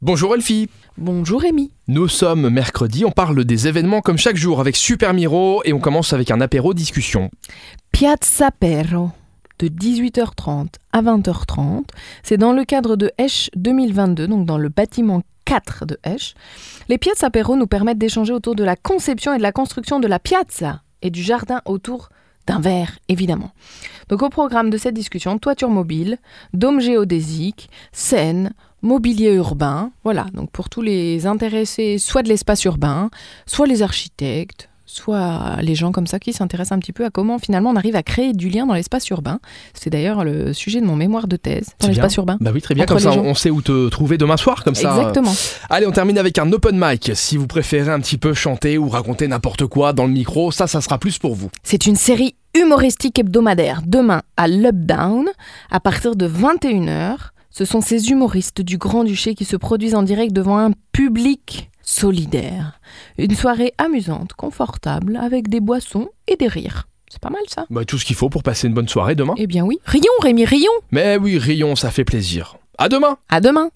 Bonjour Elfie Bonjour Rémi. Nous sommes mercredi, on parle des événements comme chaque jour avec Super Miro et on commence avec un apéro discussion. Piazza Perro, de 18h30 à 20h30. C'est dans le cadre de Esch 2022, donc dans le bâtiment 4 de Esch. Les Piazza Perro nous permettent d'échanger autour de la conception et de la construction de la piazza et du jardin autour d'un verre, évidemment. Donc au programme de cette discussion, toiture mobile, dôme géodésique, scène, mobilier urbain, voilà, donc pour tous les intéressés, soit de l'espace urbain, soit les architectes, soit les gens comme ça qui s'intéressent un petit peu à comment finalement on arrive à créer du lien dans l'espace urbain. C'est d'ailleurs le sujet de mon mémoire de thèse dans l'espace urbain. Bah oui, très bien, Entre comme ça gens. on sait où te trouver demain soir, comme ça. Exactement. Allez, on termine avec un open mic. Si vous préférez un petit peu chanter ou raconter n'importe quoi dans le micro, ça, ça sera plus pour vous. C'est une série humoristique hebdomadaire demain à l'Updown à partir de 21h. Ce sont ces humoristes du Grand-Duché qui se produisent en direct devant un public solidaire. Une soirée amusante, confortable, avec des boissons et des rires. C'est pas mal ça Bah, tout ce qu'il faut pour passer une bonne soirée demain. Eh bien oui. Rions Rémi, rions Mais oui, rions, ça fait plaisir. À demain À demain